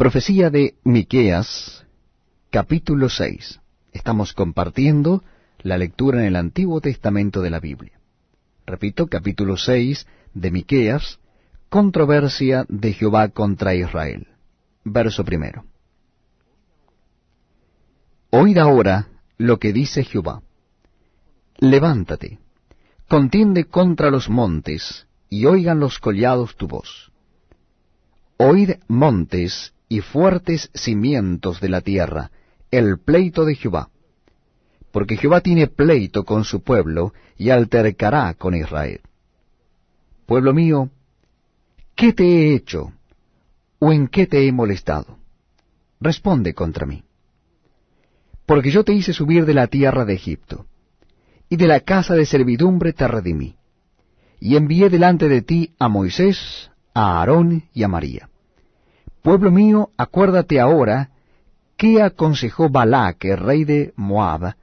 Profecía de Miqueas, capítulo 6. Estamos compartiendo la lectura en el Antiguo Testamento de la Biblia. Repito, capítulo 6 de Miqueas, controversia de Jehová contra Israel. Verso primero. Oíd ahora lo que dice Jehová. Levántate, contiende contra los montes, y oigan los collados tu voz. Oíd montes y fuertes cimientos de la tierra, el pleito de Jehová. Porque Jehová tiene pleito con su pueblo y altercará con Israel. Pueblo mío, ¿qué te he hecho? ¿O en qué te he molestado? Responde contra mí. Porque yo te hice subir de la tierra de Egipto, y de la casa de servidumbre te redimí, y envié delante de ti a Moisés, a Aarón y a María. Pueblo mío, acuérdate ahora qué aconsejó Balac, rey de Moab,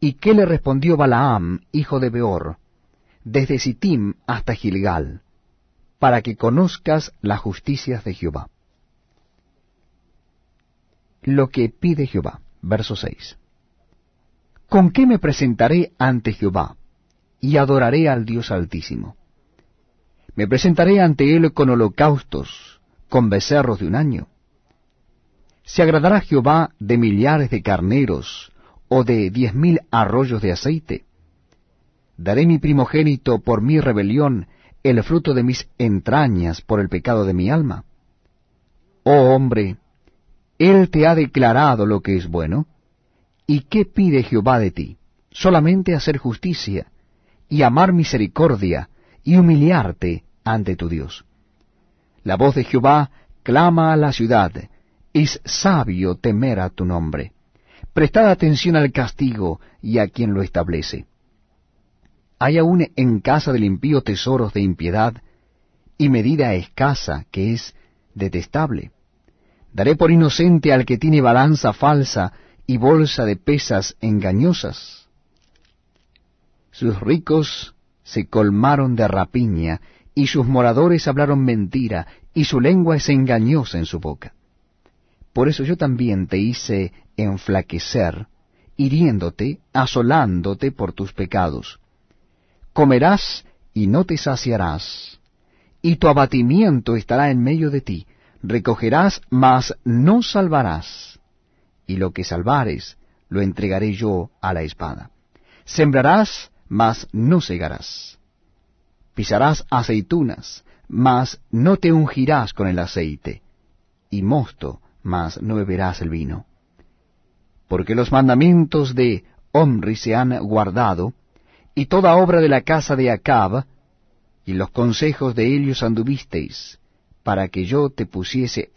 y qué le respondió Balaam, hijo de Beor, desde Sittim hasta Gilgal, para que conozcas las justicias de Jehová. Lo que pide Jehová, verso 6. ¿Con qué me presentaré ante Jehová y adoraré al Dios Altísimo? Me presentaré ante él con holocaustos, con becerros de un año? ¿Se agradará Jehová de millares de carneros o de diez mil arroyos de aceite? ¿Daré mi primogénito por mi rebelión, el fruto de mis entrañas por el pecado de mi alma? Oh hombre, Él te ha declarado lo que es bueno. ¿Y qué pide Jehová de ti? Solamente hacer justicia, y amar misericordia, y humillarte ante tu Dios. La voz de Jehová clama a la ciudad. Es sabio temer a tu nombre. Prestad atención al castigo y a quien lo establece. Hay aún en casa del impío tesoros de impiedad y medida escasa que es detestable. Daré por inocente al que tiene balanza falsa y bolsa de pesas engañosas. Sus ricos se colmaron de rapiña y sus moradores hablaron mentira, y su lengua es engañosa en su boca. Por eso yo también te hice enflaquecer, hiriéndote, asolándote por tus pecados. Comerás y no te saciarás, y tu abatimiento estará en medio de ti. Recogerás, mas no salvarás, y lo que salvares lo entregaré yo a la espada. Sembrarás, mas no segarás pisarás aceitunas, mas no te ungirás con el aceite, y mosto, mas no beberás el vino. Porque los mandamientos de Omri se han guardado, y toda obra de la casa de Acab, y los consejos de ellos anduvisteis, para que yo te pusiese